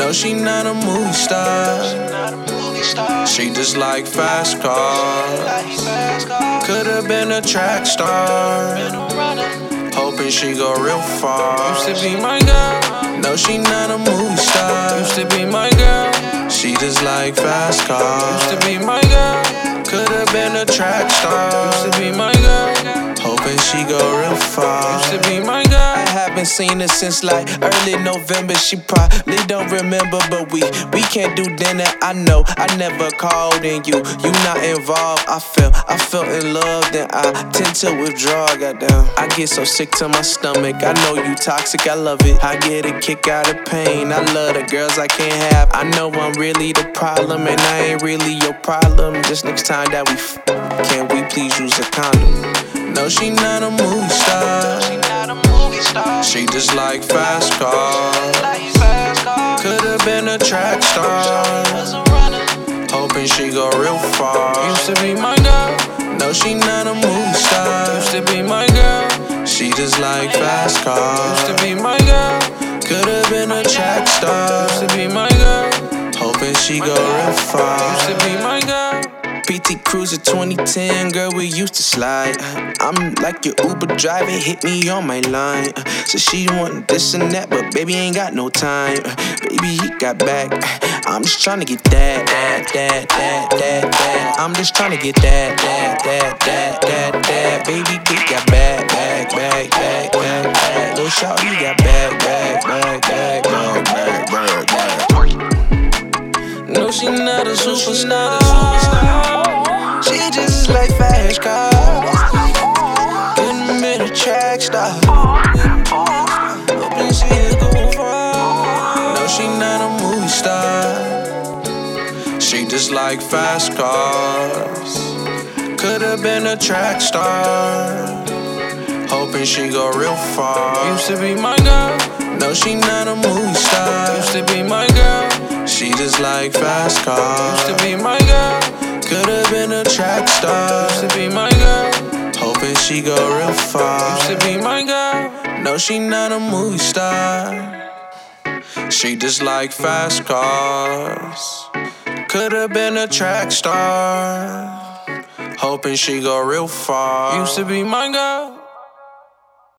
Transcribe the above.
No, she not a movie star. She just like fast cars. Could've been a track star. Hoping she go real far. Used to be my girl. No, she not a movie star. Used to be my girl. She just like fast cars. Used to be my girl. Could've been a track star. Used to be my girl. Hoping she go real far. Used to be my girl. I haven't seen her since like early November. She probably don't remember, but we we can't do dinner. I know I never called in you. You not involved. I felt I felt in love, then I tend to withdraw. Goddamn, I get so sick to my stomach. I know you toxic. I love it. I get a kick out of pain. I love the girls I can't have. I know I'm really the problem, and I ain't really your problem. Just next time that we f- can we please use a condom? No, she not a movie star. She just like fast cars. Could've been a track star. Hoping she go real far. Used to be my girl. No, she not a movie star. Used to be my girl. She just like fast cars. Used to be my girl. Could've been a track star. Used to be my girl. Hoping she go real far. PT Cruiser 2010, girl, we used to slide. I'm like your Uber driver, hit me on my line. So she want this and that, but baby ain't got no time. Baby, he got back. I'm just tryna get that, that, that, that, that, that. I'm just tryna get that, that, that, that, that, that. Baby, get got back, back, back, back, back, back. Little shawty got back, back, back, back, back, back, back, back. No, she not a superstar. She just like fast cars. Couldn't been a track star. Hoping she go far. No, she not a movie star. She just like fast cars. Could've been a track star. Hoping she go real far. Used to be my girl. No, she not a movie star. Used to be my girl. She just like fast cars. Used to be my a track star. Used to be my girl. Hoping she go real far. Used to be my girl. No, she not a movie star. She just like fast cars. Could've been a track star. Hoping she go real far. Used to be my girl.